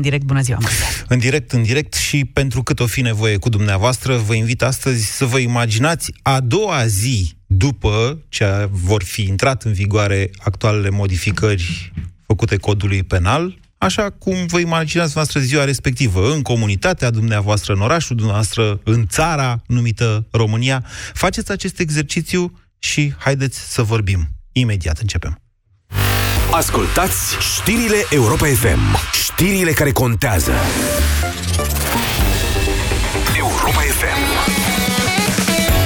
în direct, bună ziua, Marcel. În direct, în direct și pentru cât o fi nevoie cu dumneavoastră, vă invit astăzi să vă imaginați a doua zi după ce vor fi intrat în vigoare actualele modificări făcute codului penal, așa cum vă imaginați voastră ziua respectivă, în comunitatea dumneavoastră, în orașul dumneavoastră, în țara numită România. Faceți acest exercițiu și haideți să vorbim. Imediat începem. Ascultați știrile Europa FM. Știrile care contează. Europa FM.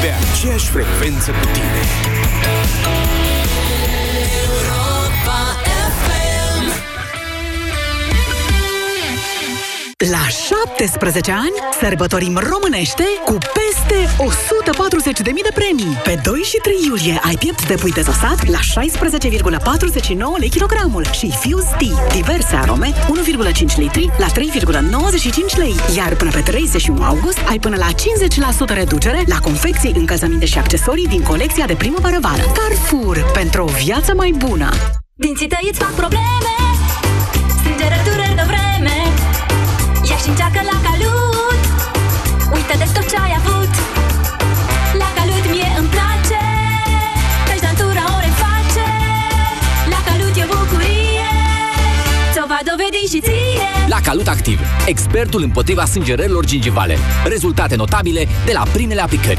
Pe aceeași frecvență cu tine. La 17 ani sărbătorim românește cu peste 140.000 de premii. Pe 2 și 3 iulie ai piept de pui dezosat la 16,49 lei kilogramul și Fuse Tea, diverse arome, 1,5 litri la 3,95 lei. Iar până pe 31 august ai până la 50% reducere la confecții, încălzăminte și accesorii din colecția de primăvară-vară. Carrefour, pentru o viață mai bună! Dinții tăi îți fac probleme tot ce ai avut La calut mie îmi place Căci dantura o reface La calut e bucurie Ți-o va dovedi și ție La Calut Activ, expertul împotriva sângerărilor gingivale. Rezultate notabile de la primele aplicări.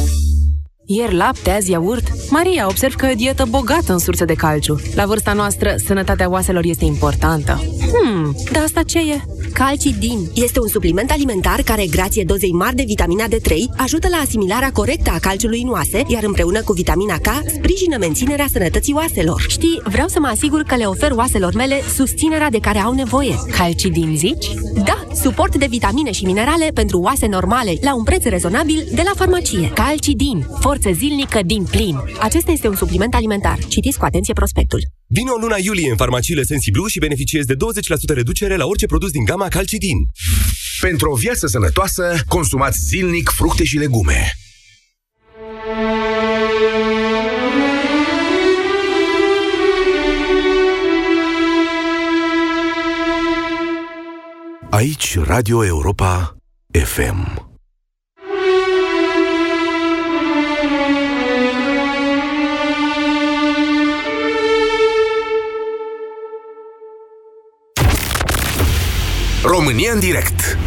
Ieri lapte, azi iaurt. Maria, observ că e o dietă bogată în surse de calciu. La vârsta noastră, sănătatea oaselor este importantă. Hmm, dar asta ce e? Calcidin este un supliment alimentar care, grație dozei mari de vitamina D3, ajută la asimilarea corectă a calciului în oase, iar împreună cu vitamina K, sprijină menținerea sănătății oaselor. Știi, vreau să mă asigur că le ofer oaselor mele susținerea de care au nevoie. Calcidin, zici? Da, suport de vitamine și minerale pentru oase normale, la un preț rezonabil de la farmacie. Calcidin, forță zilnică din plin. Acesta este un supliment alimentar. Citiți cu atenție prospectul. Vino în luna iulie în farmaciile Sensiblu și beneficiezi de 20% reducere la orice produs din gama Calcidin. Pentru o viață sănătoasă, consumați zilnic fructe și legume. Aici Radio Europa FM. România în direct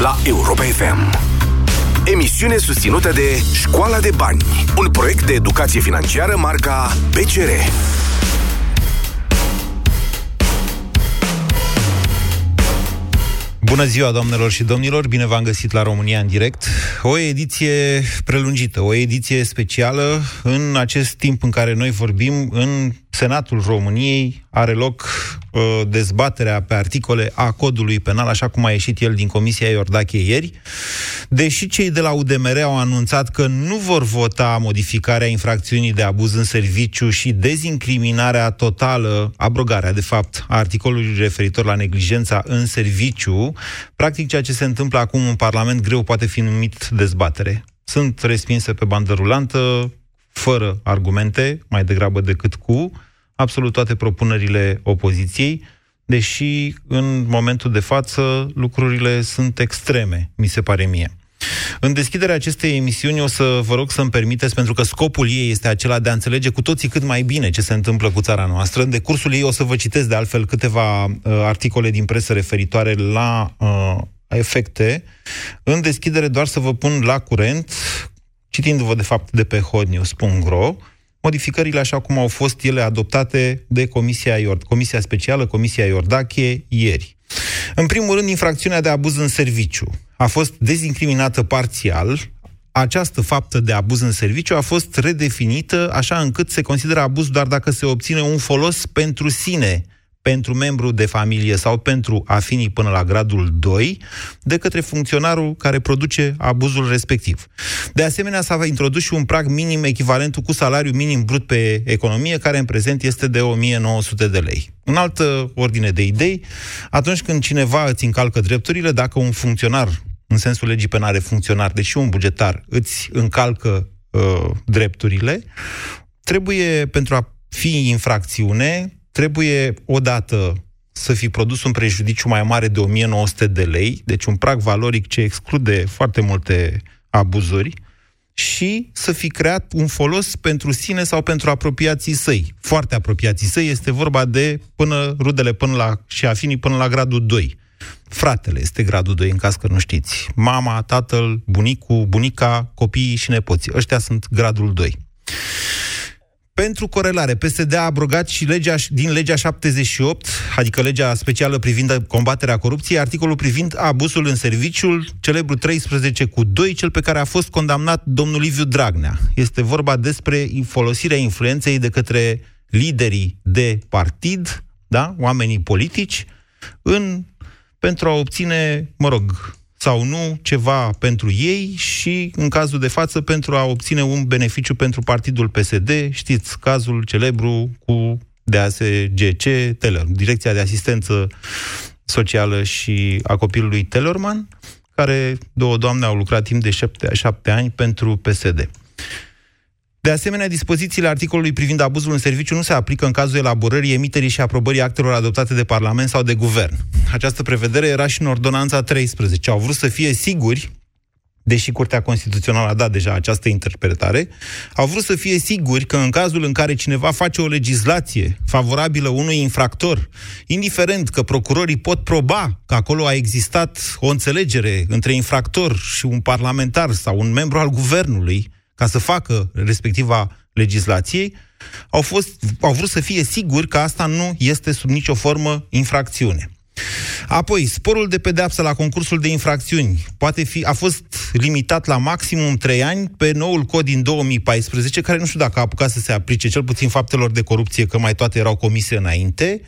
La Europa FM Emisiune susținută de Școala de Bani Un proiect de educație financiară marca PCR Bună ziua, doamnelor și domnilor! Bine v-am găsit la România în direct. O ediție prelungită, o ediție specială în acest timp în care noi vorbim în Senatul României are loc uh, dezbaterea pe articole a codului penal, așa cum a ieșit el din Comisia Iordache ieri. Deși cei de la UDMR au anunțat că nu vor vota modificarea infracțiunii de abuz în serviciu și dezincriminarea totală, abrogarea, de fapt, a articolului referitor la neglijența în serviciu, practic ceea ce se întâmplă acum în Parlament greu poate fi numit dezbatere. Sunt respinse pe bandă rulantă, fără argumente, mai degrabă decât cu, absolut toate propunerile opoziției, deși în momentul de față lucrurile sunt extreme, mi se pare mie. În deschiderea acestei emisiuni o să vă rog să-mi permiteți, pentru că scopul ei este acela de a înțelege cu toții cât mai bine ce se întâmplă cu țara noastră. În decursul ei o să vă citesc de altfel câteva uh, articole din presă referitoare la uh, efecte. În deschidere doar să vă pun la curent, citindu-vă de fapt de pe hotnews.ro, modificările așa cum au fost ele adoptate de Comisia, Iord, Comisia Specială, Comisia Iordache, ieri. În primul rând, infracțiunea de abuz în serviciu a fost dezincriminată parțial. Această faptă de abuz în serviciu a fost redefinită așa încât se consideră abuz doar dacă se obține un folos pentru sine, pentru membru de familie sau pentru afinii până la gradul 2 de către funcționarul care produce abuzul respectiv. De asemenea, s-a introdus și un prag minim echivalentul cu salariu minim brut pe economie, care în prezent este de 1900 de lei. În altă ordine de idei, atunci când cineva îți încalcă drepturile, dacă un funcționar, în sensul legii penale funcționar, deși un bugetar, îți încalcă uh, drepturile, trebuie, pentru a fi infracțiune, trebuie odată să fi produs un prejudiciu mai mare de 1900 de lei, deci un prag valoric ce exclude foarte multe abuzuri, și să fi creat un folos pentru sine sau pentru apropiații săi. Foarte apropiații săi este vorba de până rudele până la, și afinii până la gradul 2. Fratele este gradul 2, în caz că nu știți. Mama, tatăl, bunicul, bunica, copiii și nepoții. Ăștia sunt gradul 2. Pentru corelare, PSD a abrogat și legea din legea 78, adică legea specială privind combaterea corupției, articolul privind abuzul în serviciul, celebru 13 cu 2, cel pe care a fost condamnat domnul Liviu Dragnea. Este vorba despre folosirea influenței de către liderii de partid, da, oamenii politici, în, pentru a obține, mă rog, sau nu ceva pentru ei și, în cazul de față, pentru a obține un beneficiu pentru partidul PSD. Știți, cazul celebru cu DASGC, Teller, Direcția de Asistență Socială și a copilului Tellerman, care două doamne au lucrat timp de șapte, șapte ani pentru PSD. De asemenea, dispozițiile articolului privind abuzul în serviciu nu se aplică în cazul elaborării, emiterii și aprobării actelor adoptate de Parlament sau de Guvern. Această prevedere era și în Ordonanța 13. Au vrut să fie siguri deși Curtea Constituțională a dat deja această interpretare, au vrut să fie siguri că în cazul în care cineva face o legislație favorabilă unui infractor, indiferent că procurorii pot proba că acolo a existat o înțelegere între infractor și un parlamentar sau un membru al guvernului, ca să facă respectiva legislației, au, fost, au vrut să fie siguri că asta nu este sub nicio formă infracțiune. Apoi, sporul de pedeapsă la concursul de infracțiuni poate fi, a fost limitat la maximum 3 ani pe noul cod din 2014, care nu știu dacă a apucat să se aplice cel puțin faptelor de corupție, că mai toate erau comise înainte.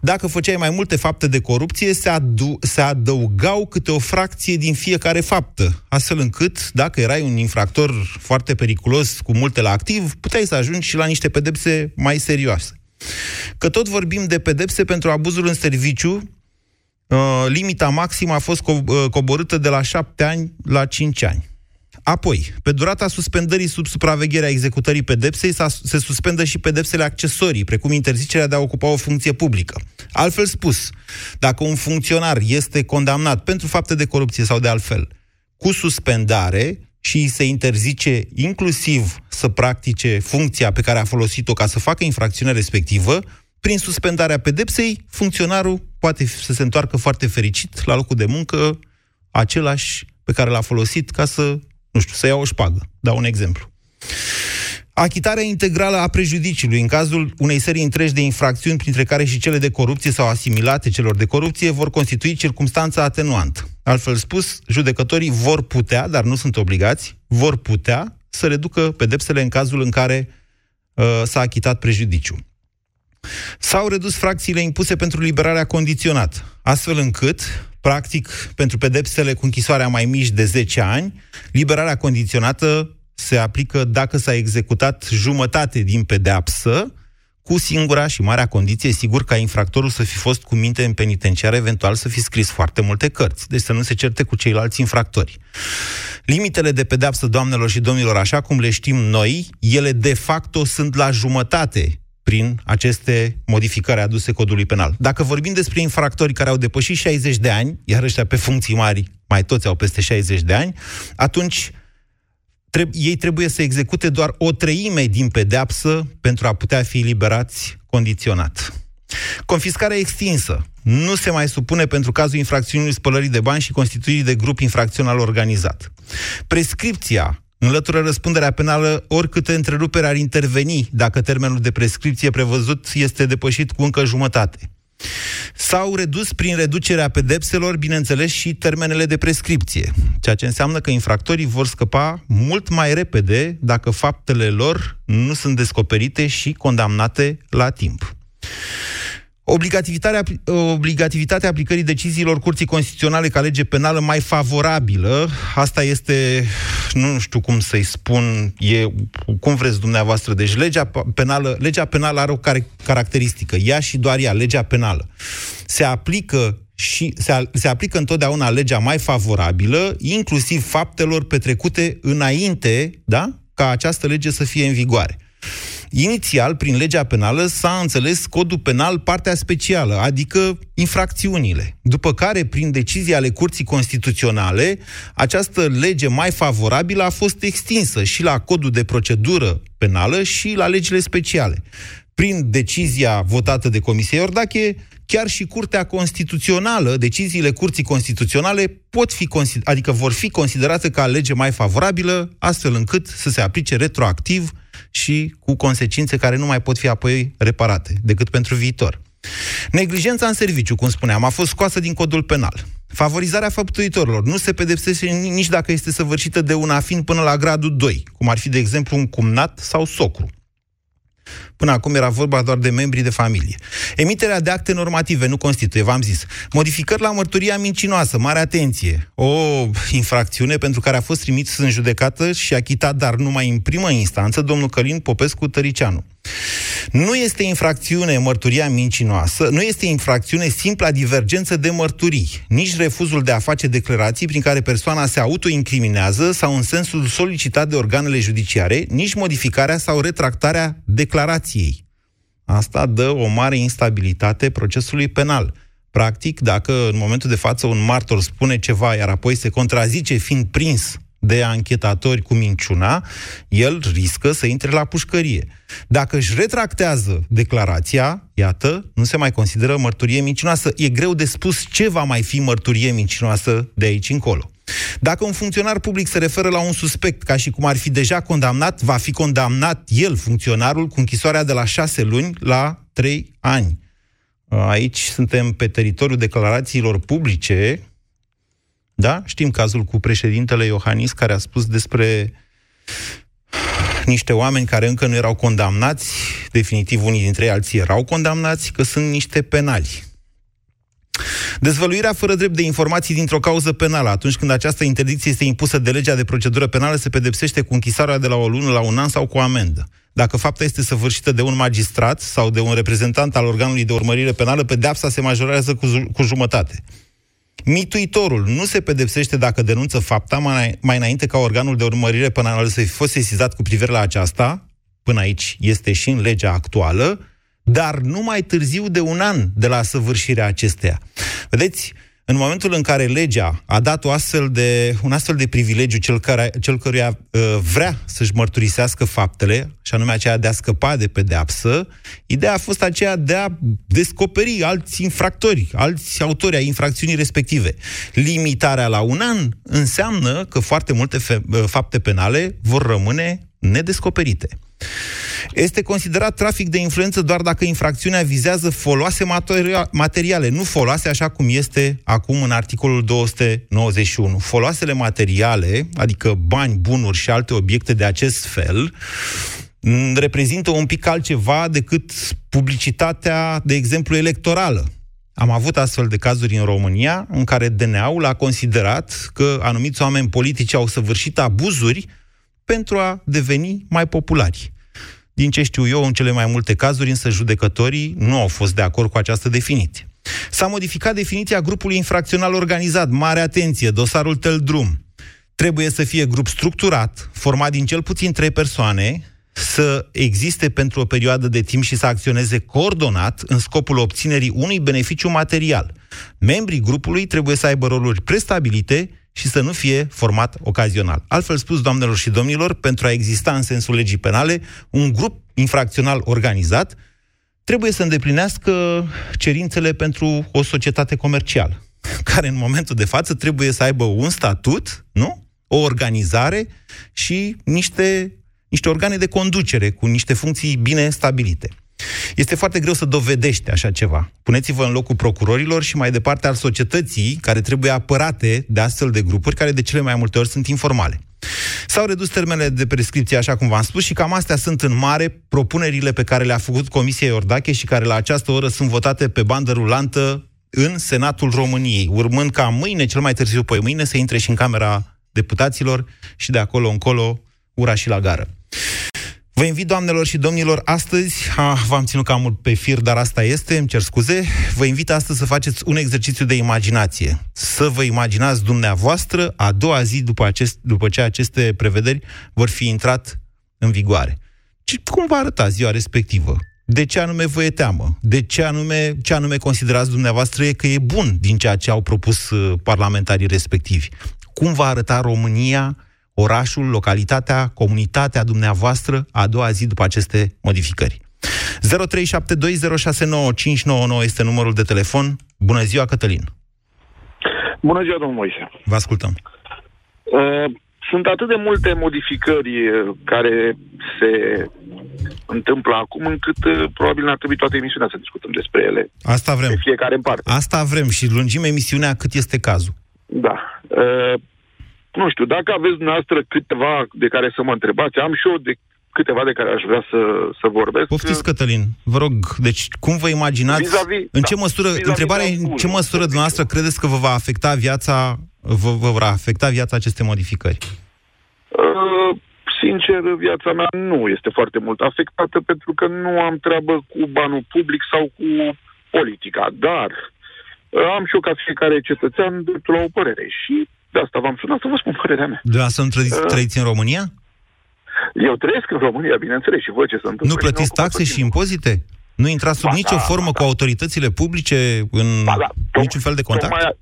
Dacă făceai mai multe fapte de corupție, se, adu- se adăugau câte o fracție din fiecare faptă, astfel încât, dacă erai un infractor foarte periculos cu multe la activ, puteai să ajungi și la niște pedepse mai serioase. Că tot vorbim de pedepse pentru abuzul în serviciu, Uh, limita maximă a fost co- uh, coborâtă de la 7 ani la 5 ani. Apoi, pe durata suspendării sub supravegherea executării pedepsei se suspendă și pedepsele accesorii, precum interzicerea de a ocupa o funcție publică. Altfel spus, dacă un funcționar este condamnat pentru fapte de corupție sau de altfel, cu suspendare și se interzice inclusiv să practice funcția pe care a folosit-o ca să facă infracțiunea respectivă, prin suspendarea pedepsei, funcționarul poate să se întoarcă foarte fericit la locul de muncă, același pe care l-a folosit ca să, nu știu, să ia o șpagă. Dau un exemplu. Achitarea integrală a prejudiciului în cazul unei serii întregi de infracțiuni, printre care și cele de corupție sau asimilate celor de corupție, vor constitui circumstanța atenuantă. Altfel spus, judecătorii vor putea, dar nu sunt obligați, vor putea să reducă pedepsele în cazul în care uh, s-a achitat prejudiciul. S-au redus fracțiile impuse pentru liberarea condiționată, astfel încât, practic, pentru pedepsele cu închisoarea mai mici de 10 ani, liberarea condiționată se aplică dacă s-a executat jumătate din pedeapsă, cu singura și marea condiție, sigur, ca infractorul să fi fost cu minte în penitenciar, eventual să fi scris foarte multe cărți, deci să nu se certe cu ceilalți infractori. Limitele de pedeapsă, doamnelor și domnilor, așa cum le știm noi, ele de facto sunt la jumătate prin aceste modificări aduse codului penal. Dacă vorbim despre infractori care au depășit 60 de ani, iar ăștia pe funcții mari, mai toți au peste 60 de ani, atunci treb- ei trebuie să execute doar o treime din pedeapsă pentru a putea fi liberați condiționat. Confiscarea extinsă nu se mai supune pentru cazul infracțiunii spălării de bani și constituirii de grup infracțional organizat. Prescripția Înlătură răspunderea penală oricâte întrerupere ar interveni dacă termenul de prescripție prevăzut este depășit cu încă jumătate. S-au redus prin reducerea pedepselor, bineînțeles, și termenele de prescripție, ceea ce înseamnă că infractorii vor scăpa mult mai repede dacă faptele lor nu sunt descoperite și condamnate la timp. Obligativitatea, obligativitatea aplicării deciziilor Curții Constituționale ca lege penală mai favorabilă, asta este, nu știu cum să-i spun, e, cum vreți dumneavoastră, deci legea penală, legea penală are o car- caracteristică, ea și doar ea, legea penală. Se aplică și se, se aplică întotdeauna legea mai favorabilă, inclusiv faptelor petrecute înainte, da, ca această lege să fie în vigoare. Inițial, prin legea penală, s-a înțeles codul penal partea specială, adică infracțiunile. După care, prin decizii ale Curții Constituționale, această lege mai favorabilă a fost extinsă și la codul de procedură penală și la legile speciale. Prin decizia votată de Comisia Iordache, chiar și Curtea Constituțională, deciziile Curții Constituționale pot fi, adică vor fi considerate ca lege mai favorabilă, astfel încât să se aplice retroactiv și cu consecințe care nu mai pot fi apoi reparate, decât pentru viitor. Neglijența în serviciu, cum spuneam, a fost scoasă din codul penal. Favorizarea făptuitorilor nu se pedepsește nici dacă este săvârșită de un afin până la gradul 2, cum ar fi, de exemplu, un cumnat sau socru. Până acum era vorba doar de membrii de familie. Emiterea de acte normative nu constituie, v-am zis. Modificări la mărturia mincinoasă, mare atenție. O infracțiune pentru care a fost trimis în judecată și achitat, dar numai în primă instanță, domnul Călin Popescu Tăricianu. Nu este infracțiune mărturia mincinoasă, nu este infracțiune simpla divergență de mărturii, nici refuzul de a face declarații prin care persoana se autoincriminează sau în sensul solicitat de organele judiciare, nici modificarea sau retractarea declarației. Asta dă o mare instabilitate procesului penal. Practic, dacă în momentul de față un martor spune ceva, iar apoi se contrazice fiind prins de anchetatori cu minciuna, el riscă să intre la pușcărie. Dacă își retractează declarația, iată, nu se mai consideră mărturie mincinoasă. E greu de spus ce va mai fi mărturie mincinoasă de aici încolo. Dacă un funcționar public se referă la un suspect ca și cum ar fi deja condamnat, va fi condamnat el, funcționarul, cu închisoarea de la șase luni la trei ani. Aici suntem pe teritoriul declarațiilor publice, da? Știm cazul cu președintele Iohannis care a spus despre niște oameni care încă nu erau condamnați, definitiv unii dintre ei alții erau condamnați, că sunt niște penali. Dezvăluirea fără drept de informații dintr-o cauză penală, atunci când această interdicție este impusă de legea de procedură penală, se pedepsește cu închisarea de la o lună la un an sau cu amendă. Dacă fapta este săvârșită de un magistrat sau de un reprezentant al organului de urmărire penală, pedeapsa se majorează cu, cu jumătate. Mituitorul nu se pedepsește dacă denunță fapta mai, mai înainte ca organul de urmărire penală să fi fost sesizat cu privire la aceasta, până aici este și în legea actuală, dar nu mai târziu de un an de la săvârșirea acesteia. Vedeți, în momentul în care legea a dat o astfel de, un astfel de privilegiu cel, care, cel căruia uh, vrea să-și mărturisească faptele, și anume aceea de a scăpa de pedeapsă, ideea a fost aceea de a descoperi alți infractori, alți autori ai infracțiunii respective. Limitarea la un an înseamnă că foarte multe fe- uh, fapte penale vor rămâne nedescoperite. Este considerat trafic de influență doar dacă infracțiunea vizează foloase materiale, nu foloase așa cum este acum în articolul 291. Foloasele materiale, adică bani, bunuri și alte obiecte de acest fel, reprezintă un pic altceva decât publicitatea, de exemplu, electorală. Am avut astfel de cazuri în România în care DNA-ul a considerat că anumiți oameni politici au săvârșit abuzuri pentru a deveni mai populari. Din ce știu eu, în cele mai multe cazuri, însă judecătorii nu au fost de acord cu această definiție. S-a modificat definiția grupului infracțional organizat. Mare atenție, dosarul Teldrum. Trebuie să fie grup structurat, format din cel puțin trei persoane, să existe pentru o perioadă de timp și să acționeze coordonat în scopul obținerii unui beneficiu material. Membrii grupului trebuie să aibă roluri prestabilite și să nu fie format ocazional. Altfel spus, doamnelor și domnilor, pentru a exista în sensul legii penale, un grup infracțional organizat trebuie să îndeplinească cerințele pentru o societate comercială, care în momentul de față trebuie să aibă un statut, nu? O organizare și niște, niște organe de conducere cu niște funcții bine stabilite. Este foarte greu să dovedești așa ceva. Puneți-vă în locul procurorilor și mai departe al societății care trebuie apărate de astfel de grupuri care de cele mai multe ori sunt informale. S-au redus termenele de prescripție, așa cum v-am spus, și cam astea sunt în mare propunerile pe care le-a făcut Comisia Iordache și care la această oră sunt votate pe bandă rulantă în Senatul României, urmând ca mâine, cel mai târziu pe mâine, să intre și în Camera Deputaților și de acolo încolo ura și la gară. Vă invit, doamnelor și domnilor, astăzi, ha, v-am ținut cam mult pe fir, dar asta este, îmi cer scuze, vă invit astăzi să faceți un exercițiu de imaginație. Să vă imaginați dumneavoastră a doua zi după, acest, după ce aceste prevederi vor fi intrat în vigoare. Ce, cum va arăta ziua respectivă? De ce anume vă e teamă? De ce anume, ce anume considerați dumneavoastră e că e bun din ceea ce au propus uh, parlamentarii respectivi? Cum va arăta România orașul, localitatea, comunitatea dumneavoastră a doua zi după aceste modificări. 0372069599 este numărul de telefon. Bună ziua, Cătălin! Bună ziua, domnul Moise! Vă ascultăm! Uh, sunt atât de multe modificări uh, care se întâmplă acum, încât uh, probabil n-ar trebui toată emisiunea să discutăm despre ele. Asta vrem. De fiecare în parte. Asta vrem și lungim emisiunea cât este cazul. Da. Uh, nu știu, dacă aveți dumneavoastră câteva de care să mă întrebați, am și eu de câteva de care aș vrea să, să vorbesc. Poftiți, Cătălin, vă rog, deci cum vă imaginați, Vis-a-vis, în da, ce măsură, vis-a-vis întrebarea de în ce acum, măsură să dumneavoastră zic. credeți că vă va afecta viața, vă, vă va afecta viața aceste modificări? Uh, sincer, viața mea nu este foarte mult afectată pentru că nu am treabă cu banul public sau cu politica, dar uh, am și eu ca fiecare cetățean dreptul la o părere și de asta v-am sunat să vă spun părerea mea. Dumneavoastră nu trăiți, Uh, trăiți în România? Eu trăiesc în România, bineînțeles, și văd ce se întâmplă. Nu și plătiți mi-ocupă taxe tot și timpul. impozite? Nu intrați sub Ba nicio da, formă ba cu da. autoritățile publice în Ba da, toc- niciun fel de contact? Tocmai,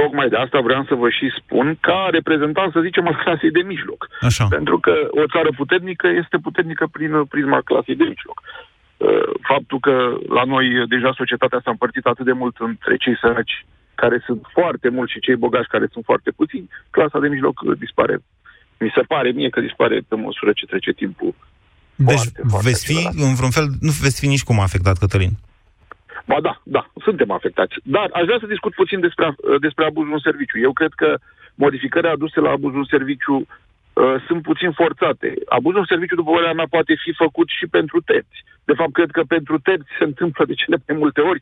tocmai de asta vreau să vă și spun, ca reprezentant, să zicem, al clasei de mijloc. Așa. Pentru că o țară puternică este puternică prin uh, prisma clasei de mijloc. Uh, Faptul că la noi uh, deja societatea s-a împărțit atât de mult între cei săraci, care sunt foarte mulți, și cei bogați, care sunt foarte puțini, clasa de mijloc uh, dispare. Mi se pare mie că dispare pe măsură ce trece timpul. Deci Foarte, foarte veți fi, accelerat. în vreun fel, nu veți fi nici cum afectat, Cătălin. Ba da, da, suntem afectați. Dar aș vrea să discut puțin despre, despre abuzul în serviciu. Eu cred că modificările aduse la abuzul în serviciu uh, sunt puțin forțate. Abuzul în serviciu, după părerea mea, poate fi făcut și pentru terți. De fapt, cred că pentru terți se întâmplă de cele mai multe ori,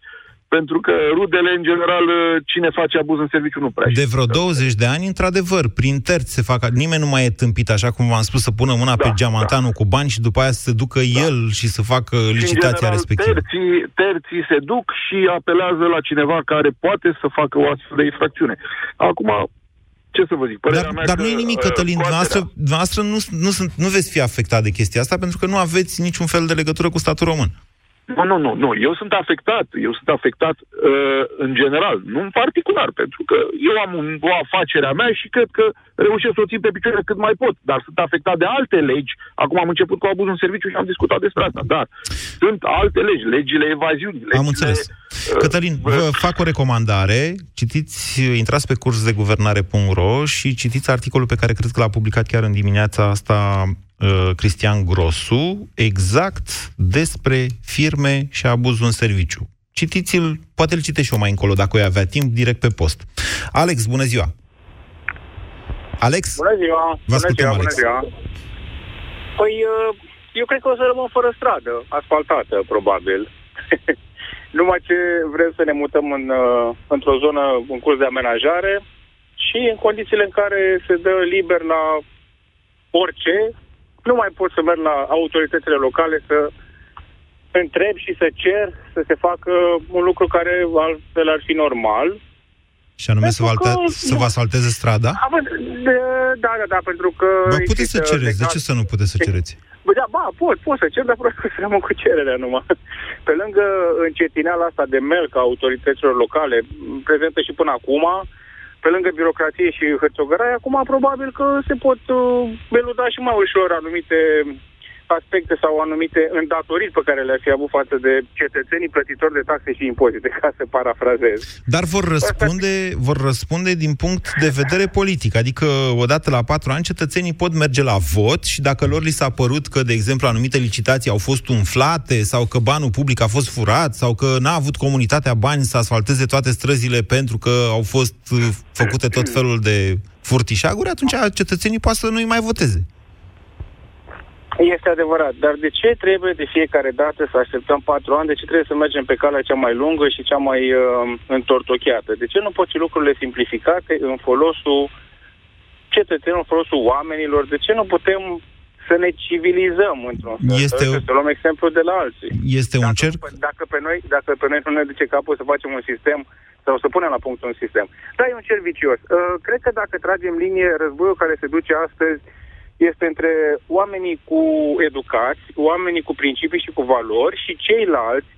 pentru că rudele, în general, uh, cine face abuz în serviciu nu prea De știe. vreo 20 de ani, într-adevăr, prin terți se fac... Nimeni nu mai e tâmpit, așa cum v-am spus, să pună mâna Da, pe geamantanul cu bani și după aia să se ducă el și să facă Și, în licitația general, respectivă. Terții, terții se duc și apelează la cineva care poate să facă o astfel de infracțiune. Acum, ce să vă zic? Părerea Dar, mea dar că, nu e nimic, uh, Cătălin. scoaterea- Dumneavoastră, dumneavoastră nu, nu, sunt, nu veți fi afectat de chestia asta pentru că nu aveți niciun fel de legătură cu statul român. Nu, nu, nu, nu. Eu sunt afectat. Eu sunt afectat uh, în general, nu în particular, pentru că eu am un, o afacere a mea și cred că reușesc să o țin pe picioare cât mai pot. Dar sunt afectat de alte legi. Acum am început cu abuzul în serviciu și am discutat despre asta. Dar sunt alte legi, legile evaziunii. Legile, Am înțeles. Uh, Cătălin, vă fac o recomandare. Citiți, intrați pe cursdeguvernare.ro și citiți articolul pe care cred că l-a publicat chiar în dimineața asta uh, Cristian Grosu, exact despre firme și abuzul în serviciu. Citiți-l, poate îl citești și eu mai încolo, dacă o avea timp, direct pe post. Alex, bună ziua! Alex? Bună ziua! Vă bună ascultăm, ziua, Alex. bună ziua! Păi, uh, eu cred că o să rămân fără stradă, asfaltată, probabil. Numai ce vrem să ne mutăm în, uh, într-o zonă în curs de amenajare și în condițiile în care se dă liber la orice, nu mai pot să merg la autoritățile locale să întreb și să cer să se facă un lucru care altfel ar fi normal, Și anume să vă, Pentru că- alte, să vă asfalteze strada? Având, de- da, da, da, pentru că... Bă, puteți să există cereți, de legat- ce să nu puteți să cereți? Bă, da, ba, pot, pot să cer, dar probabil să rămân cu cererea numai. Pe lângă încetineala asta de melc a autorităților locale, m, prezentă și până acum, pe lângă birocrație și hârțogăraie, acum probabil că se pot uh, beluda și mai ușor anumite aspecte sau anumite îndatoriri pe care le-ar fi avut față de cetățenii plătitori de taxe și impozite, ca să parafrazez. Dar vor răspunde, vor răspunde din punct de vedere politic. Adică, odată la patru ani, cetățenii pot merge la vot și dacă lor li s-a părut că, de exemplu, anumite licitații au fost umflate sau că banul public a fost furat sau că n-a avut comunitatea bani să asfalteze toate străzile pentru că au fost uh, făcute tot felul de furtișaguri, atunci cetățenii poate să nu-i mai voteze. Este adevărat, dar de ce trebuie de fiecare dată să așteptăm patru ani? De ce trebuie să mergem pe calea cea mai lungă și cea mai uh, întortocheată? De ce nu pot fi lucrurile simplificate în folosul cetățenilor, în folosul oamenilor? De ce nu putem să ne civilizăm într-un fel? Este să, să luăm exemplu de la alții. Este un dacă, cerc? Dacă pe, noi, dacă pe noi nu ne duce capul să facem un sistem sau să punem la punct un sistem. Da, e un cer vicios. Uh, cred că dacă tragem linie, războiul care se duce astăzi este între oamenii cu educați, oamenii cu principii și cu valori și ceilalți.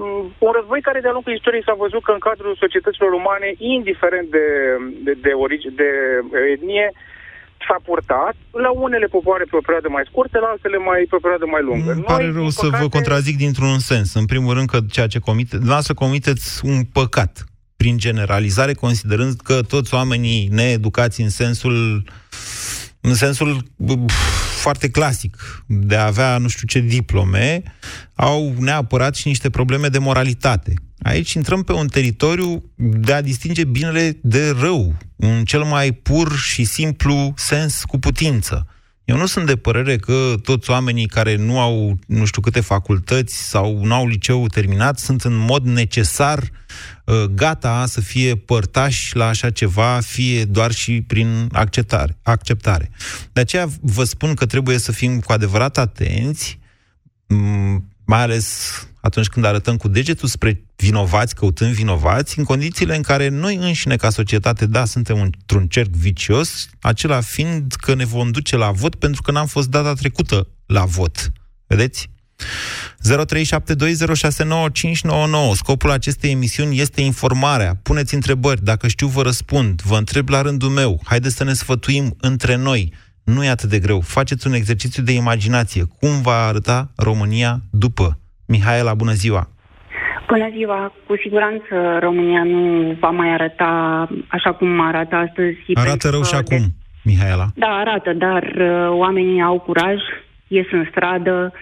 Mm, un război care de-a lungul istoriei s-a văzut că în cadrul societăților umane, indiferent de, de, de, origine, de etnie, s-a purtat la unele popoare pe o perioadă mai scurtă, la altele mai pe o perioadă mai lungă. Îmi pare rău să păcate... vă contrazic dintr-un sens. În primul rând că ceea ce comite, dumneavoastră comiteți un păcat prin generalizare, considerând că toți oamenii needucați în sensul în sensul foarte clasic de a avea nu știu ce diplome, au neapărat și niște probleme de moralitate. Aici intrăm pe un teritoriu de a distinge binele de rău, în cel mai pur și simplu sens cu putință. Eu nu sunt de părere că toți oamenii care nu au nu știu câte facultăți sau nu au liceu terminat sunt în mod necesar uh, gata să fie părtași la așa ceva, fie doar și prin acceptare. acceptare. De aceea vă spun că trebuie să fim cu adevărat atenți, mai ales atunci când arătăm cu degetul spre vinovați, căutând vinovați, în condițiile în care noi înșine, ca societate, da, suntem într-un cerc vicios, acela fiind că ne vom duce la vot pentru că n-am fost data trecută la vot. Vedeți? 0372069599. Scopul acestei emisiuni este informarea. Puneți întrebări, dacă știu vă răspund. Vă întreb la rândul meu. Haideți să ne sfătuim între noi. Nu e atât de greu. Faceți un exercițiu de imaginație. Cum va arăta România după? Mihaela, bună ziua! Bună ziua! Cu siguranță România nu va mai arăta așa cum arată astăzi. Arată rău și acum, Mihaela. Da, arată, dar uh, oamenii au curaj, ies în stradă, uh,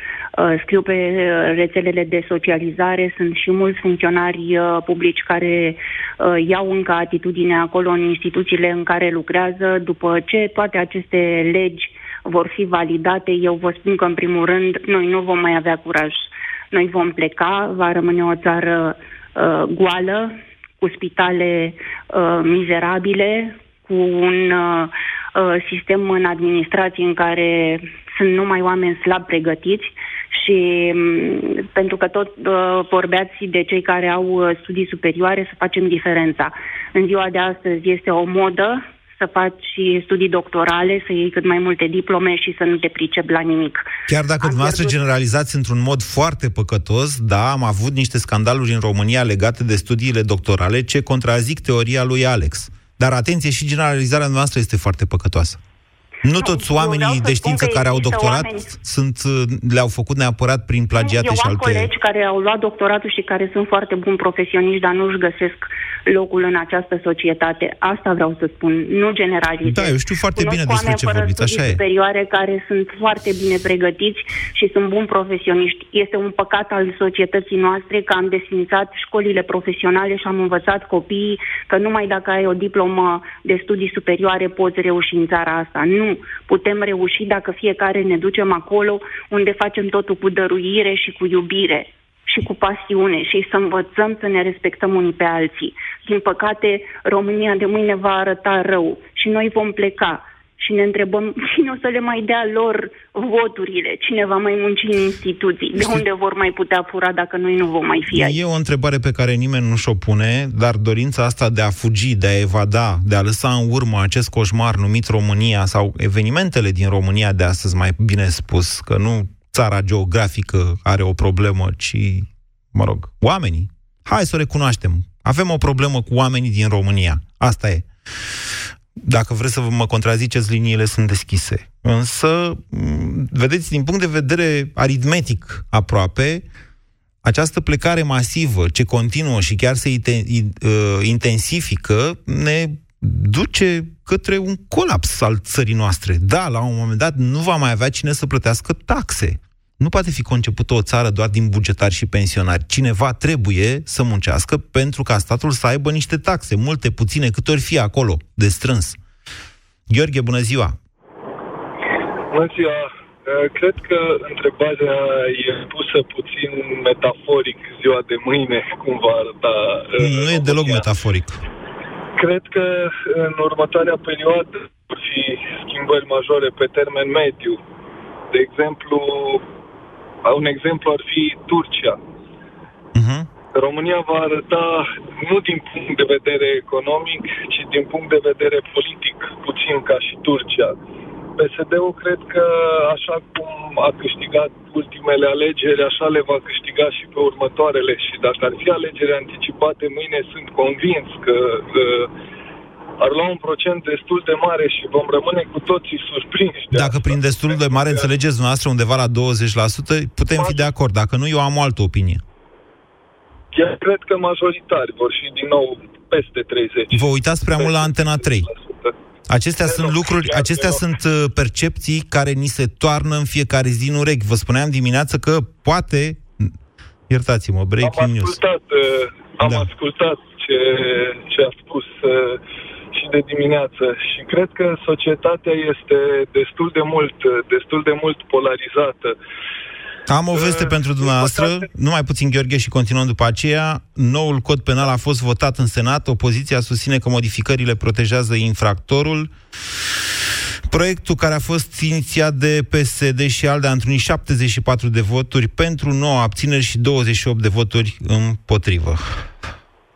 scriu pe uh, rețelele de socializare, sunt și mulți funcționari uh, publici care uh, iau încă atitudine acolo în instituțiile în care lucrează, după ce toate aceste legi vor fi validate, eu vă spun că, în primul rând, noi nu vom mai avea curaj. Noi vom pleca, va rămâne o țară uh, goală, cu spitale uh, mizerabile, cu un uh, uh, sistem în administrație în care sunt numai oameni slab pregătiți și um, pentru că tot uh, vorbeați de cei care au uh, studii superioare să facem diferența. În ziua de astăzi este o modă să faci studii doctorale, să iei cât mai multe diplome și să nu te pricepi la nimic. Chiar dacă am dumneavoastră pierdut... generalizați într-un mod foarte păcătos, da, am avut niște scandaluri în România legate de studiile doctorale ce contrazic teoria lui Alex. Dar atenție, și generalizarea noastră este foarte păcătoasă. Nu toți oamenii de știință care au doctorat oameni... sunt, le-au făcut neapărat prin plagiate Eu și alte... colegi care au luat doctoratul și care sunt foarte buni profesioniști, dar nu își găsesc locul în această societate. Asta vreau să spun, nu generalizez. Da, eu știu foarte Cunosc bine despre ce vorbiți, așa e. superioare care sunt foarte bine pregătiți și sunt buni profesioniști. Este un păcat al societății noastre că am desfințat școlile profesionale și am învățat copiii că numai dacă ai o diplomă de studii superioare poți reuși în țara asta. Nu, putem reuși dacă fiecare ne ducem acolo unde facem totul cu dăruire și cu iubire și cu pasiune și să învățăm să ne respectăm unii pe alții. Din păcate, România de mâine va arăta rău și noi vom pleca și ne întrebăm cine o să le mai dea lor voturile, cine va mai munci în instituții, de unde vor mai putea fura dacă noi nu vom mai fi aici. E o întrebare pe care nimeni nu și-o pune, dar dorința asta de a fugi, de a evada, de a lăsa în urmă acest coșmar numit România sau evenimentele din România de astăzi, mai bine spus, că nu țara geografică are o problemă, ci, mă rog, oamenii. Hai să o recunoaștem. Avem o problemă cu oamenii din România. Asta e. Dacă vreți să mă contraziceți, liniile sunt deschise. Însă, vedeți, din punct de vedere aritmetic aproape, această plecare masivă, ce continuă și chiar se uh, intensifică, ne duce către un colaps al țării noastre. Da, la un moment dat nu va mai avea cine să plătească taxe. Nu poate fi concepută o țară doar din bugetari și pensionari. Cineva trebuie să muncească pentru ca statul să aibă niște taxe, multe, puține, cât ori fi acolo, de strâns. Gheorghe, bună ziua! Bună ziua! Uh, cred că întrebarea e pusă puțin metaforic ziua de mâine, cum va arăta. uh, Nu e deloc metaforic. Cred că în următoarea perioadă vor fi schimbări majore pe termen mediu. De exemplu, un exemplu ar fi Turcia. Uh-huh. România va arăta nu din punct de vedere economic, ci din punct de vedere politic, puțin ca și Turcia. PSD-ul cred că așa cum a câștigat ultimele alegeri, așa le va câștiga și pe următoarele. Și dacă ar fi alegeri anticipate mâine, sunt convins că uh, ar lua un procent destul de mare și vom rămâne cu toții surprinși. De Dacă prin destul de mare înțelegeți dumneavoastră undeva la 20%, putem fi de acord. Dacă nu, eu am o altă opinie. Chiar cred că majoritari vor fi din nou peste 30. Vă uitați prea mult la Antena 3. Acestea sunt lucruri, acestea sunt uh, percepții care ni se toarnă în fiecare zi în urechi. Vă spuneam dimineață că poate, iertați-mă, breaking am news. ascultat, uh, am Da. ascultat ce, ce a spus uh, și de dimineață și cred că societatea este destul de mult, uh, destul de mult polarizată. Am o veste Uh, pentru dumneavoastră, numai puțin Gheorghe și continuăm după aceea. Noul cod penal a fost votat în Senat, opoziția susține că modificările protejează infractorul. Proiectul care a fost inițiat de PSD și ALDE a întrunit 74 de voturi pentru 9 abțineri și 28 de voturi împotrivă.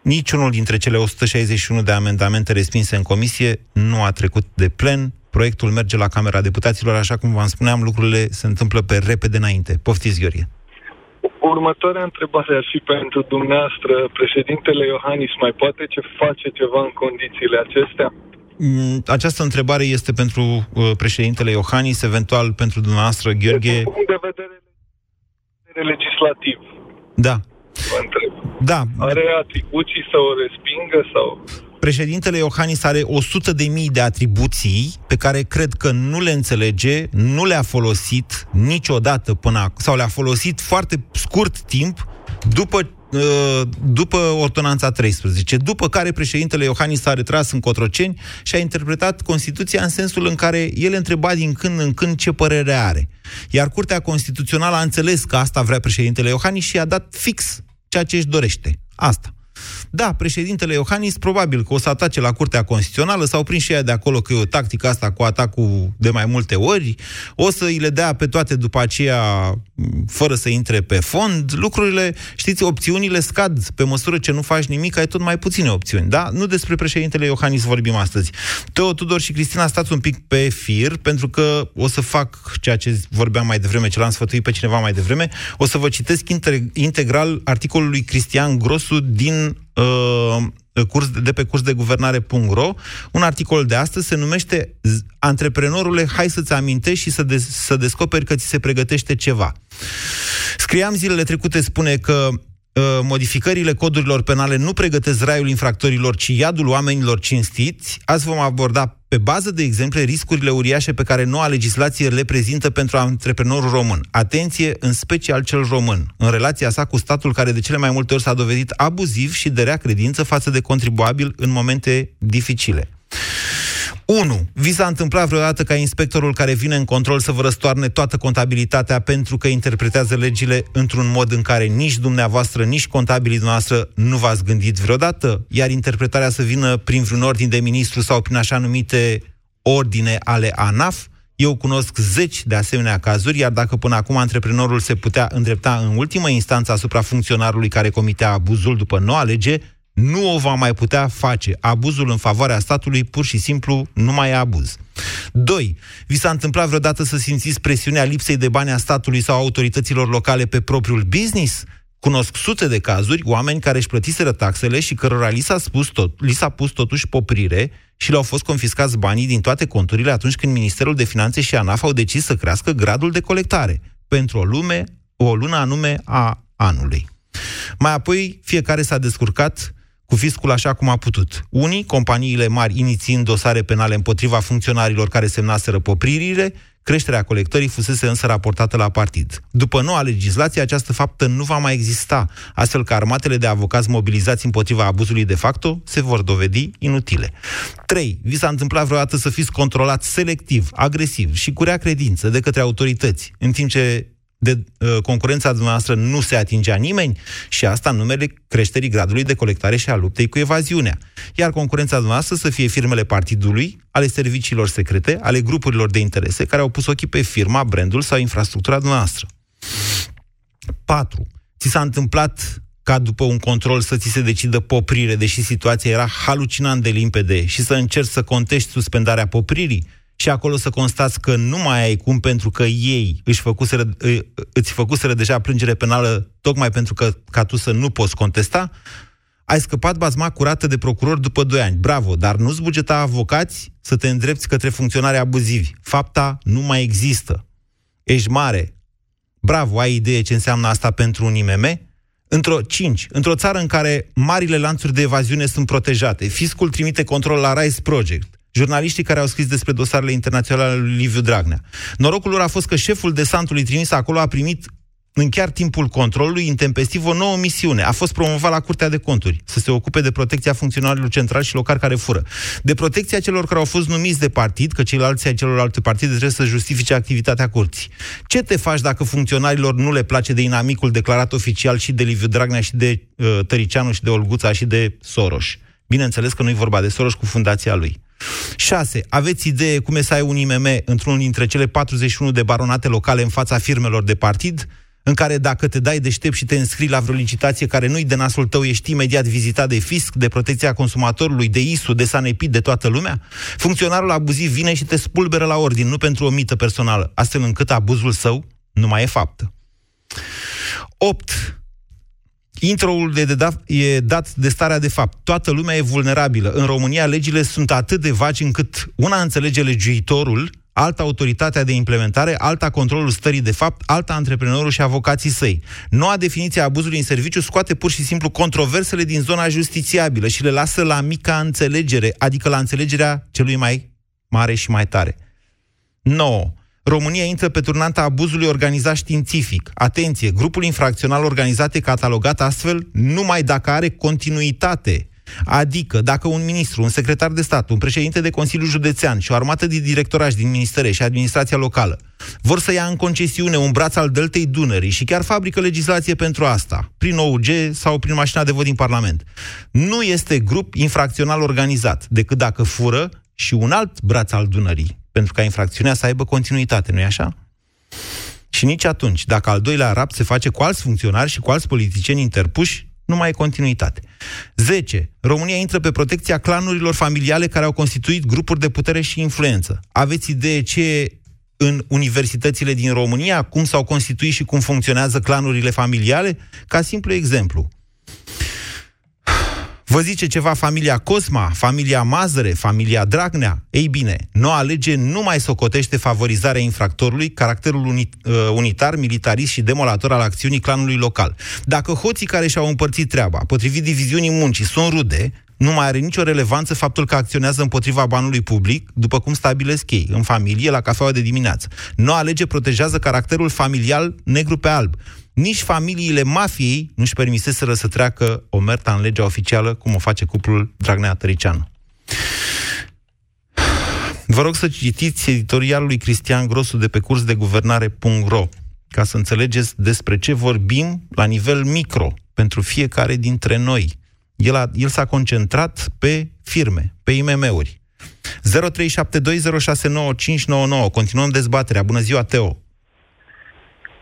Niciunul dintre cele 161 de amendamente respinse în comisie nu a trecut de plen. Proiectul merge la Camera Deputaților, așa cum v-am spuneam, lucrurile se întâmplă pe repede înainte. Poftiți, Gheorghe. Următoarea întrebare ar fi pentru dumneavoastră. Președintele Iohannis mai poate ce face ceva în condițiile acestea? Mm, Această întrebare este pentru uh, președintele Iohannis, eventual pentru dumneavoastră, Gheorghe. Din punct de vedere legislativ, Da. Vă întreb. Da, Are atribuții să o respingă sau... președintele Iohannis are 100 de mii de atribuții pe care cred că nu le înțelege, nu le-a folosit niciodată până acum, sau le-a folosit foarte scurt timp după uh, după ordonanța 13, după care președintele Iohannis s-a retras în Cotroceni și a interpretat Constituția în sensul în care el întreba din când în când ce părere are. Iar Curtea Constituțională a înțeles că asta vrea președintele Iohannis și a dat fix ceea ce își dorește. Asta. Da, președintele Iohannis probabil că o să atace la Curtea Constituțională, s-au prins și ea de acolo că e o tactică asta cu atacul de mai multe ori, o să îi le dea pe toate după aceea m, fără să intre pe fond. Lucrurile, știți, opțiunile scad pe măsură ce nu faci nimic, ai tot mai puține opțiuni, da? Nu despre președintele Iohannis vorbim astăzi. Teo Tudor și Cristina, stați un pic pe fir, pentru că o să fac ceea ce vorbeam mai devreme, ce l-am sfătuit pe cineva mai devreme, o să vă citesc inter- integral articolul lui Cristian Grosu din uh, curs de pe curs de guvernare.ro. Un articol de astăzi se numește Z- Antreprenorule, hai să-ți amintești și să, des- să descoperi că ți se pregătește ceva. Scriam zilele trecute, spune că uh, modificările codurilor penale nu pregătesc raiul infractorilor, ci iadul oamenilor cinstiți. Azi vom aborda pe bază de exemple riscurile uriașe pe care noua legislație le prezintă pentru antreprenorul român. Atenție, în special cel român, în relația sa cu statul care de cele mai multe ori s-a dovedit abuziv și de rea credință față de contribuabil în momente dificile. 1. Vi s-a întâmplat vreodată ca inspectorul care vine în control să vă răstoarne toată contabilitatea pentru că interpretează legile într-un mod în care nici dumneavoastră, nici contabilii noastră nu v-ați gândit vreodată? Iar interpretarea să vină prin vreun ordin de ministru sau prin așa numite ordine ale ANAF? Eu cunosc zeci de asemenea cazuri, iar dacă până acum antreprenorul se putea îndrepta în ultimă instanță asupra funcționarului care comitea abuzul după noua lege, nu o va mai putea face. Abuzul în favoarea statului pur și simplu nu mai e abuz. 2. Vi s-a întâmplat vreodată să simțiți presiunea lipsei de bani a statului sau autorităților locale pe propriul business? Cunosc sute de cazuri, oameni care își plătiseră taxele și cărora li s-a, spus tot, li s-a pus totuși poprire și le-au fost confiscați banii din toate conturile atunci când Ministerul de Finanțe și ANAF au decis să crească gradul de colectare pentru o lume, o lună anume a anului. Mai apoi, fiecare s-a descurcat cu fiscul așa cum a putut. Unii, companiile mari, inițiind dosare penale împotriva funcționarilor care semnaseră popririle, creșterea colectării fusese însă raportată la partid. După noua legislație, această faptă nu va mai exista, astfel că armatele de avocați mobilizați împotriva abuzului de facto se vor dovedi inutile. 3. Vi s-a întâmplat vreodată să fiți controlat selectiv, agresiv și cu rea credință de către autorități, în timp ce de uh, concurența dumneavoastră nu se atingea nimeni și asta în numele creșterii gradului de colectare și a luptei cu evaziunea. Iar concurența dumneavoastră să fie firmele partidului, ale serviciilor secrete, ale grupurilor de interese care au pus ochii pe firma, brandul sau infrastructura dumneavoastră. 4. Ți s-a întâmplat ca după un control să ți se decidă poprire, deși situația era halucinant de limpede și să încerci să contești suspendarea popririi? Și acolo să constați că nu mai ai cum pentru că ei își făcuseră, îți făcuseră deja plângere penală tocmai pentru că ca tu să nu poți contesta, ai scăpat bazma curată de procuror după 2 ani. Bravo, dar nu-ți bugeta avocați să te îndrepți către funcționari abuzivi. Fapta nu mai există. Ești mare. Bravo, ai idee ce înseamnă asta pentru un IMM? Într-o 5. Într-o țară în care marile lanțuri de evaziune sunt protejate, fiscul trimite control la Rise Project, jurnaliștii care au scris despre dosarele internaționale ale lui Liviu Dragnea. Norocul lor a fost că șeful desantului trimis acolo a primit în chiar timpul controlului intempestiv o nouă misiune. A fost promovat la Curtea de Conturi să se ocupe de protecția funcționarilor centrali și locali care fură. De protecția celor care au fost numiți de partid, că ceilalți ai celorlalte partide trebuie să justifice activitatea curții. Ce te faci dacă funcționarilor nu le place de inamicul declarat oficial și de Liviu Dragnea și de uh, Tăricianu și de Olguța și de Soros? Bineînțeles că nu i vorba de Soros cu fundația lui. 6. Aveți idee cum e să ai un IMM într-unul dintre cele 41 de baronate locale în fața firmelor de partid? în care dacă te dai deștept și te înscrii la vreo licitație care nu-i de nasul tău, ești imediat vizitat de fisc, de protecția consumatorului, de ISU, de Sanepid, de toată lumea? Funcționarul abuziv vine și te spulberă la ordin, nu pentru o mită personală, astfel încât abuzul său nu mai e faptă. 8. Introul de dat, e dat de starea de fapt. Toată lumea e vulnerabilă. În România legile sunt atât de vagi încât una înțelege legiuitorul, alta autoritatea de implementare, alta controlul stării de fapt, alta antreprenorul și avocații săi. Noua definiție a abuzului în serviciu scoate pur și simplu controversele din zona justițiabilă și le lasă la mica înțelegere, adică la înțelegerea celui mai mare și mai tare. 9. România intră pe turnanta abuzului organizat științific. Atenție, grupul infracțional organizat e catalogat astfel numai dacă are continuitate. Adică, dacă un ministru, un secretar de stat, un președinte de Consiliu Județean și o armată de directorași din ministere și administrația locală vor să ia în concesiune un braț al Deltei Dunării și chiar fabrică legislație pentru asta, prin OUG sau prin mașina de vot din Parlament, nu este grup infracțional organizat, decât dacă fură și un alt braț al Dunării, pentru ca infracțiunea să aibă continuitate, nu-i așa? Și nici atunci, dacă al doilea rapt se face cu alți funcționari și cu alți politicieni interpuși, nu mai e continuitate. 10. România intră pe protecția clanurilor familiale care au constituit grupuri de putere și influență. Aveți idee ce în universitățile din România, cum s-au constituit și cum funcționează clanurile familiale? Ca simplu exemplu, Vă zice ceva familia Cosma, familia Mazăre, familia Dragnea? Ei bine, noua lege nu mai socotește favorizarea infractorului, caracterul unit, uh, unitar, militarist și demolator al acțiunii clanului local. Dacă hoții care și-au împărțit treaba, potrivit diviziunii muncii, sunt rude, nu mai are nicio relevanță faptul că acționează împotriva banului public, după cum stabilesc ei, în familie, la cafeaua de dimineață. Noua lege protejează caracterul familial negru pe alb. Nici familiile mafiei nu-și permiseseră să treacă omerta în legea oficială, cum o face cuplul Dragnea-Tăricianu. Vă rog să citiți editorialul lui Cristian Grosu de pe curs de guvernare.ro ca să înțelegeți despre ce vorbim la nivel micro, pentru fiecare dintre noi. El, a, el s-a concentrat pe firme, pe IMM-uri. 0372069599. Continuăm dezbaterea. Bună ziua, Teo.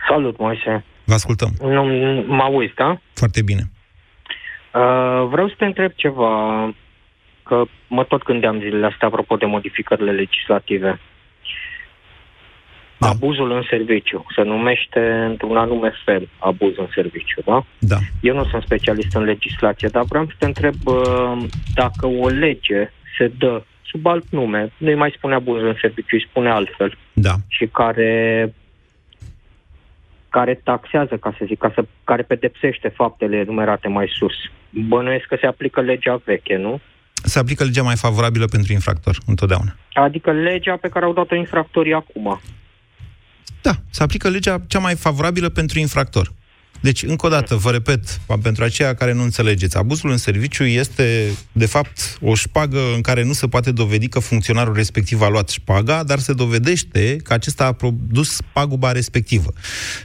Salut, Moise. Vă ascultăm. Nu, mă auzi, da? Foarte bine. Uh, vreau să te întreb ceva, că mă tot gândeam zilele astea apropo de modificările legislative. Da. Abuzul în serviciu. Se numește într-un anume fel abuz în serviciu, da? Da. Eu nu sunt specialist în legislație, dar vreau să te întreb uh, dacă o lege se dă sub alt nume, nu-i mai spune abuz în serviciu, îi spune altfel. Da. Și care care taxează, ca să zic, ca să, care pedepsește faptele enumerate mai sus. Bănuiesc că se aplică legea veche, nu? Se aplică legea mai favorabilă pentru infractor, întotdeauna. Adică legea pe care au dat-o infractorii acum. Da, se aplică legea cea mai favorabilă pentru infractor. Deci, încă o dată, vă repet, pentru aceia care nu înțelegeți, abuzul în serviciu este, de fapt, o șpagă în care nu se poate dovedi că funcționarul respectiv a luat șpaga, dar se dovedește că acesta a produs paguba respectivă.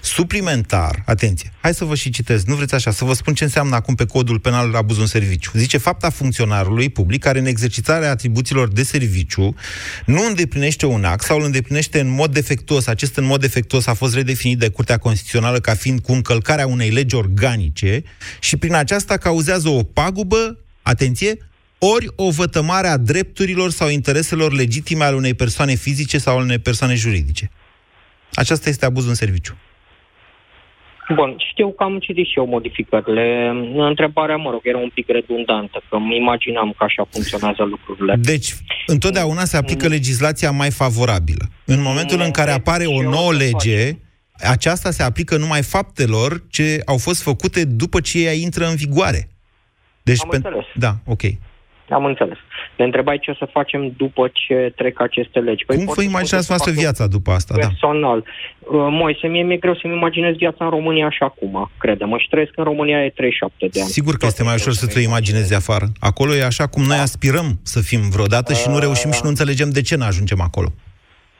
Suplimentar, atenție, hai să vă și citesc, nu vreți așa, să vă spun ce înseamnă acum pe codul penal abuzul în serviciu. Zice, fapta funcționarului public care în exercitarea atribuțiilor de serviciu nu îndeplinește un act sau îl îndeplinește în mod defectuos. Acest în mod defectuos a fost redefinit de Curtea Constituțională ca fiind cu încălcarea unei legi organice și prin aceasta cauzează o pagubă, atenție, ori o vătămare a drepturilor sau intereselor legitime ale unei persoane fizice sau ale unei persoane juridice. Aceasta este abuzul în serviciu. Bun, știu că am citit și eu modificările. Întrebarea, mă rog, era un pic redundantă, că îmi imaginam că așa funcționează lucrurile. Deci, întotdeauna se aplică legislația mai favorabilă. În momentul în care apare o nouă lege, aceasta se aplică numai faptelor ce au fost făcute după ce ea intră în vigoare. Deci, Am înțeles. Da, ok. Am înțeles. Ne întrebai ce o să facem după ce trec aceste legi. Păi Cum vă imaginați voastră viața după asta? Da. Personal. Da. Moise, mie mi-e greu să-mi imaginez viața în România așa acum, crede-mă. Și trăiesc în România e 37 de ani. Sigur că este mai ușor să te imaginezi afară. Acolo e așa cum noi aspirăm să fim vreodată și nu reușim și nu înțelegem de ce nu ajungem acolo.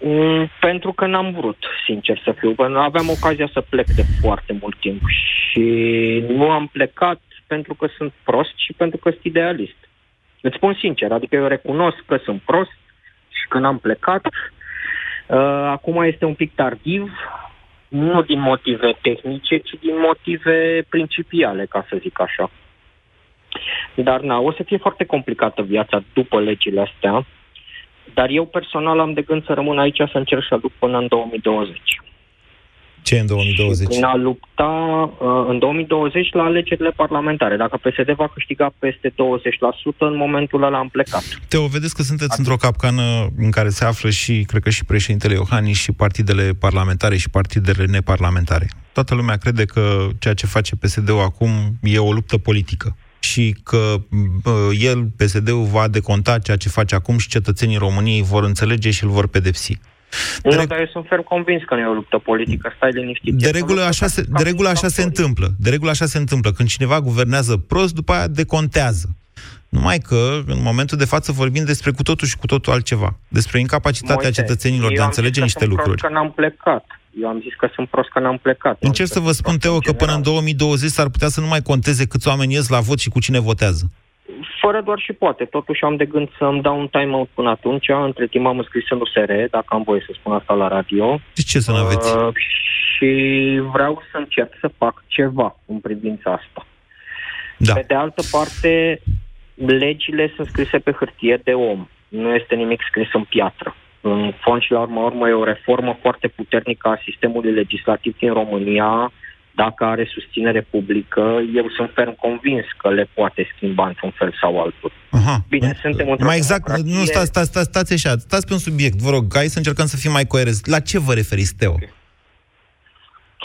Mm, pentru că n-am vrut, sincer să fiu. Pentru aveam ocazia să plec de foarte mult timp și nu am plecat pentru că sunt prost și pentru că sunt idealist. Îți spun sincer, adică eu recunosc că sunt prost și că n-am plecat. Uh, acum este un pic tardiv, nu din motive tehnice, ci din motive principiale, ca să zic așa. Dar na, o să fie foarte complicată viața după legile astea. Dar eu personal am de gând să rămân aici să încerc să lupt până în 2020. Ce în 2020? Prin a lupta uh, în 2020 la alegerile parlamentare. Dacă PSD va câștiga peste 20%, în momentul ăla am plecat. Teo, vedeți că sunteți Atunci. într-o capcană în care se află și, cred că și președintele Iohannis și partidele parlamentare și partidele neparlamentare. Toată lumea crede că ceea ce face PSD-ul acum e o luptă politică și că el, PSD-ul, va deconta ceea ce face acum și cetățenii României vor înțelege și îl vor pedepsi. Nu, de dar eu sunt ferm convins că nu e o luptă politică, stai liniștit. De regulă așa, se, de regulă așa se întâmplă. De regulă așa se întâmplă. Când cineva guvernează prost, după aia decontează. Numai că, în momentul de față, vorbim despre cu totul și cu totul altceva. Despre incapacitatea Moise, cetățenilor de a înțelege niște lucruri. că n-am plecat. Eu am zis că sunt prost că n-am plecat. Încerc să vă spun, Teo, că până în 2020 s-ar putea să nu mai conteze câți oameni ies la vot și cu cine votează. Fără doar și poate. Totuși am de gând să-mi dau un time-out până atunci. Între timp am înscris în USR, dacă am voie să spun asta la radio. De ce să nu aveți? Uh, și vreau să încerc să fac ceva în privința asta. Da. Pe de altă parte, legile sunt scrise pe hârtie de om. Nu este nimic scris în piatră. În fond și la urmă urmă e o reformă foarte puternică a sistemului legislativ din România, dacă are susținere publică, eu sunt ferm convins că le poate schimba într-un fel sau altul. Aha. Bine, suntem într-o Mai exact, democrație... nu, stați, stați, stați, stați așa, stați pe un subiect, vă rog, hai să încercăm să fim mai coerenți. La ce vă referiți, Teo? Okay.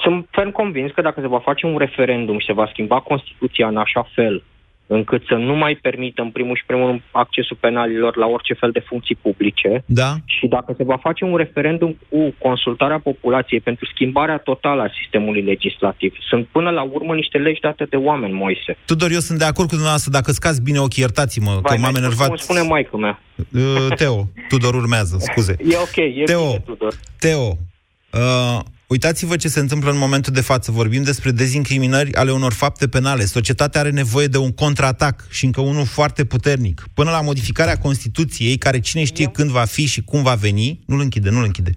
Sunt ferm convins că dacă se va face un referendum și se va schimba Constituția în așa fel încât să nu mai permită, în primul și primul accesul penalilor la orice fel de funcții publice. Da. Și dacă se va face un referendum cu consultarea populației pentru schimbarea totală a sistemului legislativ, sunt până la urmă niște legi date de oameni, Moise. Tudor, eu sunt de acord cu dumneavoastră. Dacă scați bine ochii, iertați-mă, Vai, că m-am enervat. Cum spune maică mea. Uh, Teo, Tudor urmează, scuze. E ok, e Teo, bine, Tudor. Teo, uh, Uitați-vă ce se întâmplă în momentul de față. Vorbim despre dezincriminări ale unor fapte penale. Societatea are nevoie de un contraatac și încă unul foarte puternic. Până la modificarea Constituției, care cine știe Eu? când va fi și cum va veni, nu-l închide, nu-l închide.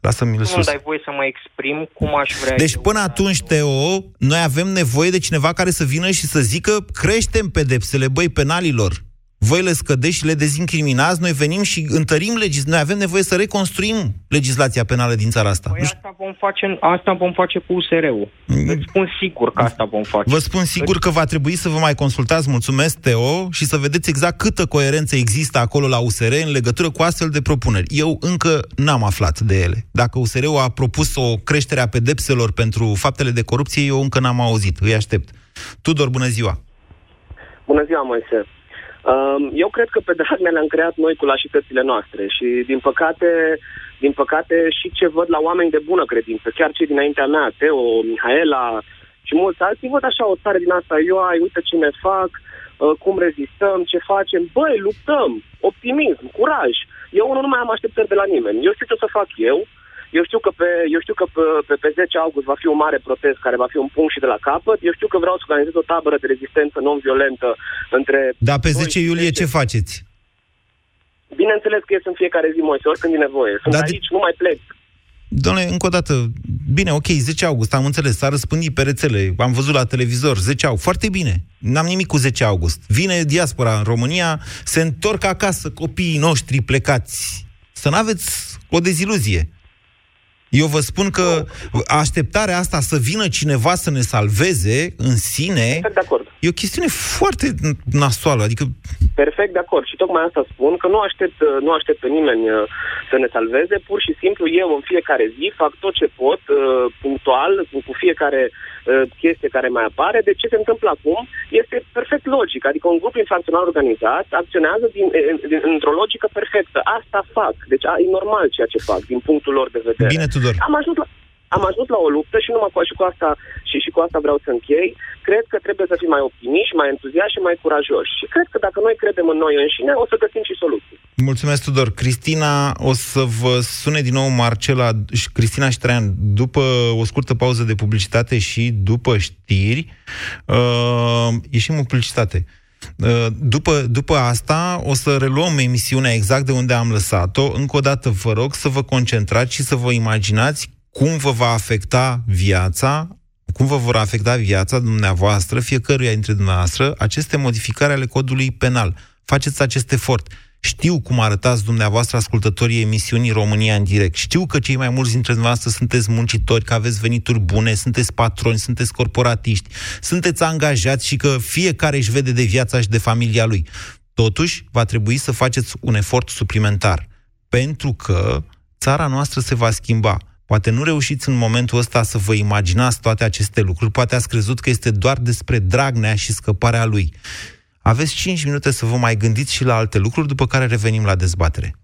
Lasă-mi-l sus. Nu dai voie să mă exprim cum aș vrea Deci până atunci, Teo, noi avem nevoie de cineva care să vină și să zică creștem pedepsele, băi, penalilor. Voi le scădeți și le dezincriminați, noi venim și întărim legis... Noi avem nevoie să reconstruim legislația penală din țara asta. Păi asta vom face, asta vom face cu USR-ul. Îți spun sigur că asta vom face. Vă spun sigur că va trebui să vă mai consultați, mulțumesc, Teo, și să vedeți exact câtă coerență există acolo la USR în legătură cu astfel de propuneri. Eu încă n-am aflat de ele. Dacă USR-ul a propus o creștere a pedepselor pentru faptele de corupție, eu încă n-am auzit. Îi aștept. Tudor, bună ziua! Bună ziua, Moise! Um, eu cred că pe dragmea le-am creat noi cu lașitățile noastre și, din păcate, din păcate, și ce văd la oameni de bună credință, chiar cei dinaintea mea, Teo, Mihaela și mulți alții, văd așa o stare din asta, eu ai, uite ce ne fac, uh, cum rezistăm, ce facem, băi, luptăm, optimism, curaj. Eu nu mai am așteptări de la nimeni. Eu știu ce o să fac eu, eu știu că, pe, eu știu că pe, pe, pe 10 august va fi un mare protest care va fi un punct și de la capăt. Eu știu că vreau să organizez o tabără de rezistență non-violentă între... Da, pe 10 iulie 10. ce faceți? Bineînțeles că ies în fiecare zi, Moise, oricând e nevoie. Sunt da, aici, de... nu mai plec. Doamne, încă o dată, bine, ok, 10 august, am înțeles, s-a răspândit pe rețele, am văzut la televizor, 10 august, foarte bine, n-am nimic cu 10 august. Vine diaspora în România, se întorc acasă copiii noștri plecați. Să nu aveți o deziluzie. Eu vă spun că așteptarea asta să vină cineva să ne salveze în sine de acord. e o chestiune foarte nasoală. Adică... Perfect de acord. Și tocmai asta spun, că nu aștept, nu aștept pe nimeni uh, să ne salveze. Pur și simplu eu în fiecare zi fac tot ce pot, uh, punctual, cu fiecare uh, chestie care mai apare. De ce se întâmplă acum este perfect logic. Adică un grup infracțional organizat acționează din, din, într-o logică perfectă. Asta fac. Deci a, e normal ceea ce fac din punctul lor de vedere. Bine, Tudor. Am ajuns la, am ajuns la o luptă și numai cu, și cu asta și, și cu asta vreau să închei. Cred că trebuie să fim mai optimiști, mai entuziași și mai curajoși. Și cred că dacă noi credem în noi înșine, o să găsim și soluții. Mulțumesc, Tudor. Cristina, o să vă sune din nou Marcela, Cristina și Traian, după o scurtă pauză de publicitate și după știri, uh, ieșim în publicitate. Uh, după, după asta o să reluăm emisiunea exact de unde am lăsat-o. Încă o dată vă rog să vă concentrați și să vă imaginați cum vă va afecta viața, cum vă vor afecta viața dumneavoastră, fiecăruia dintre dumneavoastră, aceste modificări ale codului penal. Faceți acest efort. Știu cum arătați dumneavoastră ascultătorii emisiunii România în direct. Știu că cei mai mulți dintre dumneavoastră sunteți muncitori, că aveți venituri bune, sunteți patroni, sunteți corporatiști, sunteți angajați și că fiecare își vede de viața și de familia lui. Totuși, va trebui să faceți un efort suplimentar. Pentru că țara noastră se va schimba. Poate nu reușiți în momentul ăsta să vă imaginați toate aceste lucruri, poate ați crezut că este doar despre Dragnea și scăparea lui. Aveți 5 minute să vă mai gândiți și la alte lucruri, după care revenim la dezbatere.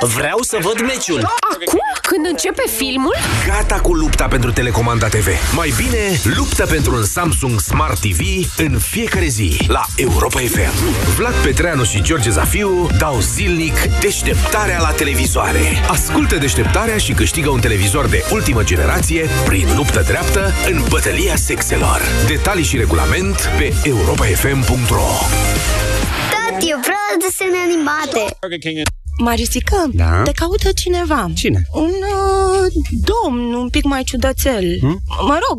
Vreau să văd meciul. Acum? Când începe filmul? Gata cu lupta pentru telecomanda TV. Mai bine, luptă pentru un Samsung Smart TV în fiecare zi la Europa FM. Vlad Petreanu și George Zafiu dau zilnic deșteptarea la televizoare. Ascultă deșteptarea și câștigă un televizor de ultimă generație prin luptă dreaptă în bătălia sexelor. Detalii și regulament pe europafm.ro Tati, eu vreau desene animate. Marisică, Da? te caută cineva. Cine? Un uh, domn un pic mai ciudățel. Hmm? Mă rog,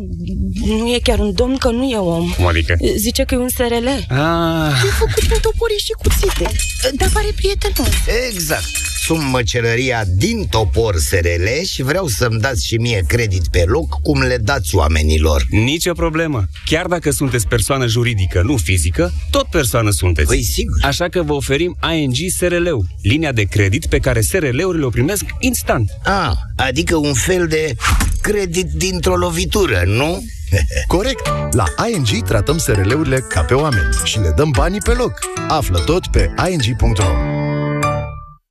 nu e chiar un domn, că nu e om. Cum adică? Zice că e un SRL. Ah, E făcut din topori și cuțite. Dar pare prietenos. exact. Sunt măcelăria din Topor SRL și vreau să-mi dați și mie credit pe loc cum le dați oamenilor. Nicio problemă. Chiar dacă sunteți persoană juridică, nu fizică, tot persoană sunteți. Păi sigur. Așa că vă oferim ING SRL-ul, linia de credit pe care SRL-urile o primesc instant. Ah, adică un fel de credit dintr-o lovitură, nu? Corect! La ING tratăm SRL-urile ca pe oameni și le dăm banii pe loc. Află tot pe ing.ro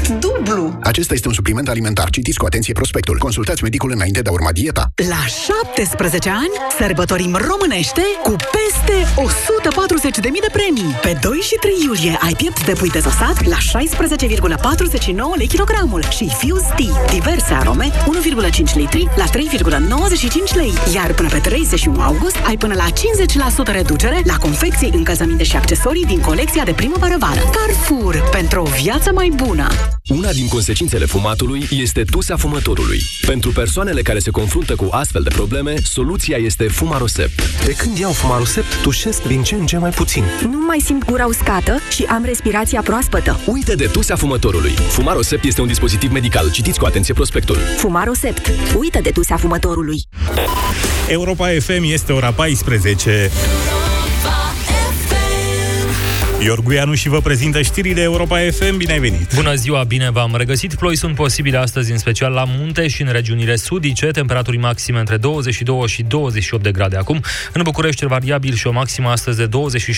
dublu! Acesta este un supliment alimentar. Citiți cu atenție prospectul. Consultați medicul înainte de a urma dieta. La 17 ani sărbătorim românește cu peste 140.000 de premii. Pe 2 și 3 iulie ai piept de pui dezosat la 16,49 lei kilogramul și Fuse Tea, diverse arome, 1,5 litri la 3,95 lei. Iar până pe 31 august ai până la 50% reducere la confecții, încălzăminte și accesorii din colecția de primăvară-vară. Carrefour, pentru o viață mai bună! Una din consecințele fumatului este tusea fumătorului. Pentru persoanele care se confruntă cu astfel de probleme, soluția este Fumarosept. De când iau Fumarosept, tușesc din ce în ce mai puțin. Nu mai simt gura uscată și am respirația proaspătă. Uite de tusea fumătorului. Fumarosept este un dispozitiv medical. Citiți cu atenție prospectul. Fumarosept. Uită de tusea fumătorului. Europa FM este ora 14. Iorguianu și vă prezintă știrile Europa FM. Bine ai venit! Bună ziua, bine v-am regăsit. Ploi sunt posibile astăzi, în special la munte și în regiunile sudice, temperaturi maxime între 22 și 28 de grade acum. În București, variabil și o maximă astăzi de 27